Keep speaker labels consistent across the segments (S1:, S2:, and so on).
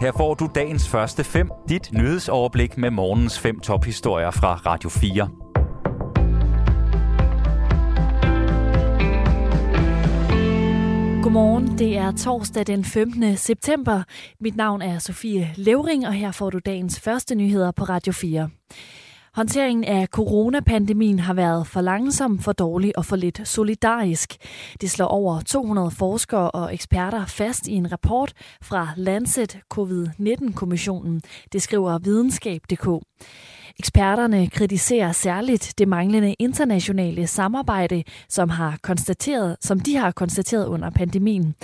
S1: Her får du dagens første fem, dit nyhedsoverblik med morgens fem tophistorier fra Radio 4.
S2: Godmorgen, det er torsdag den 15. september. Mit navn er Sofie Levering, og her får du dagens første nyheder på Radio 4. Håndteringen af coronapandemien har været for langsom, for dårlig og for lidt solidarisk. Det slår over 200 forskere og eksperter fast i en rapport fra Lancet COVID-19-kommissionen. Det skriver videnskab.dk. Eksperterne kritiserer særligt det manglende internationale samarbejde, som, har konstateret, som de har konstateret under pandemien.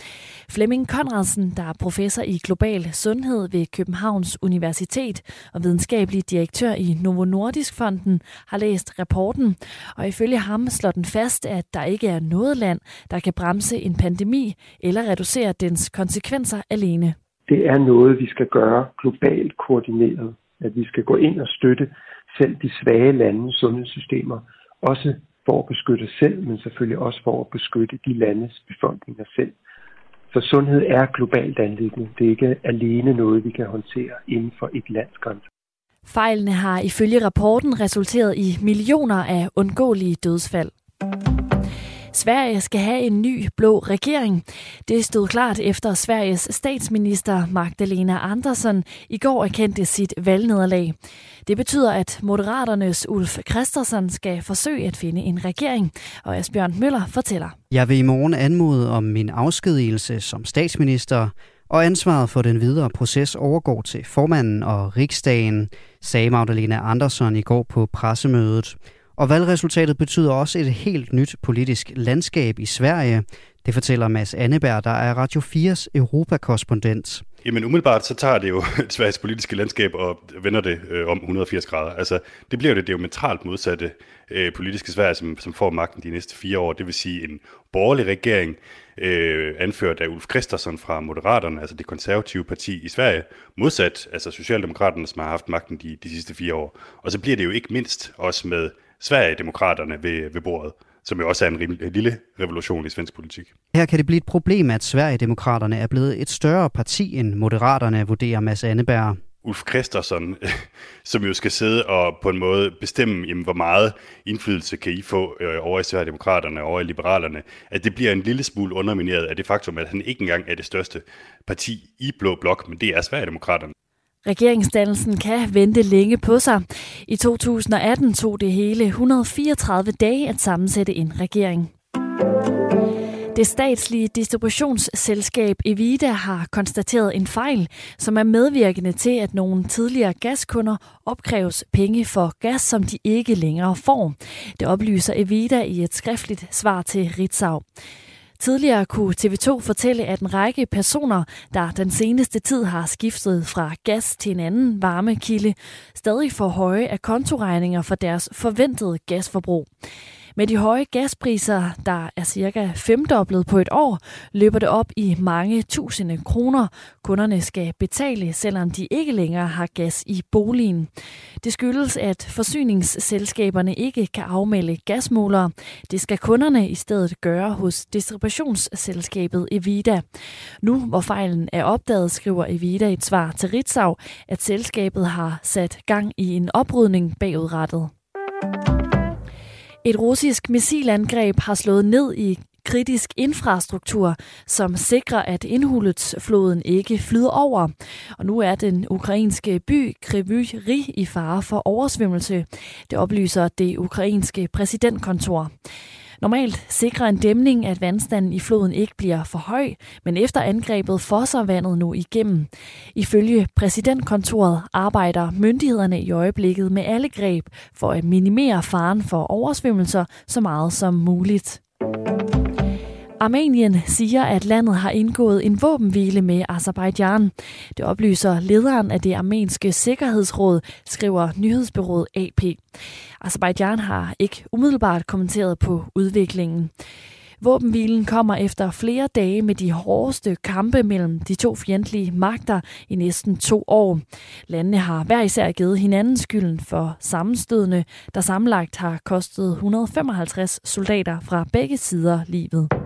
S2: Flemming Konradsen, der er professor i global sundhed ved Københavns Universitet og videnskabelig direktør i Novo Nordisk Fonden, har læst rapporten, og ifølge ham slår den fast, at der ikke er noget land, der kan bremse en pandemi eller reducere dens konsekvenser alene.
S3: Det er noget, vi skal gøre globalt koordineret at vi skal gå ind og støtte selv de svage landes sundhedssystemer, også for at beskytte selv, men selvfølgelig også for at beskytte de landes befolkninger selv. Så sundhed er globalt anlæggende. Det er ikke alene noget, vi kan håndtere inden for et lands grænser.
S2: Fejlene har ifølge rapporten resulteret i millioner af undgåelige dødsfald. Sverige skal have en ny blå regering. Det stod klart efter Sveriges statsminister Magdalena Andersson i går erkendte sit valgnederlag. Det betyder, at Moderaternes Ulf Christensen skal forsøge at finde en regering, og Asbjørn Møller fortæller.
S4: Jeg vil i morgen anmode om min afskedigelse som statsminister, og ansvaret for den videre proces overgår til formanden og riksdagen, sagde Magdalena Andersson i går på pressemødet. Og valgresultatet betyder også et helt nyt politisk landskab i Sverige. Det fortæller Mads Anneberg, der er Radio 4's Europakorrespondent.
S5: Jamen umiddelbart så tager det jo Sveriges politiske landskab og vender det øh, om 180 grader. Altså det bliver jo det diametralt modsatte øh, politiske Sverige, som, som får magten de næste fire år. Det vil sige en borgerlig regering, øh, anført af Ulf Kristersson fra Moderaterne, altså det konservative parti i Sverige, modsat altså Socialdemokraterne, som har haft magten de, de sidste fire år. Og så bliver det jo ikke mindst også med Sverigedemokraterne ved, ved bordet, som jo også er en, en lille revolution i svensk politik.
S4: Her kan det blive et problem, at Sverigedemokraterne er blevet et større parti end Moderaterne, vurderer Mads Anneberg.
S5: Ulf Christensen, som jo skal sidde og på en måde bestemme, jamen, hvor meget indflydelse kan I få øh, over i Sverigedemokraterne og over i Liberalerne, at det bliver en lille smule undermineret af det faktum, at han ikke engang er det største parti i Blå Blok, men det er Sverigedemokraterne.
S2: Regeringsdannelsen kan vente længe på sig. I 2018 tog det hele 134 dage at sammensætte en regering. Det statslige distributionsselskab Evida har konstateret en fejl, som er medvirkende til, at nogle tidligere gaskunder opkræves penge for gas, som de ikke længere får. Det oplyser Evida i et skriftligt svar til Ritzau. Tidligere kunne TV2 fortælle, at en række personer, der den seneste tid har skiftet fra gas til en anden varmekilde, stadig får høje af kontoregninger for deres forventede gasforbrug. Med de høje gaspriser, der er cirka femdoblet på et år, løber det op i mange tusinde kroner. Kunderne skal betale, selvom de ikke længere har gas i boligen. Det skyldes, at forsyningsselskaberne ikke kan afmelde gasmålere. Det skal kunderne i stedet gøre hos distributionsselskabet Evida. Nu, hvor fejlen er opdaget, skriver Evida i et svar til Ritzau, at selskabet har sat gang i en oprydning bagudrettet. Et russisk missilangreb har slået ned i kritisk infrastruktur, som sikrer, at floden ikke flyder over. Og nu er den ukrainske by Kryvyi i fare for oversvømmelse. Det oplyser det ukrainske præsidentkontor. Normalt sikrer en dæmning, at vandstanden i floden ikke bliver for høj, men efter angrebet fosser vandet nu igennem. Ifølge præsidentkontoret arbejder myndighederne i øjeblikket med alle greb for at minimere faren for oversvømmelser så meget som muligt. Armenien siger, at landet har indgået en våbenhvile med Azerbaijan. Det oplyser lederen af det armenske sikkerhedsråd, skriver nyhedsbyrået AP. Azerbaijan har ikke umiddelbart kommenteret på udviklingen. Våbenhvilen kommer efter flere dage med de hårdeste kampe mellem de to fjendtlige magter i næsten to år. Landene har hver især givet hinanden skylden for sammenstødene, der sammenlagt har kostet 155 soldater fra begge sider livet.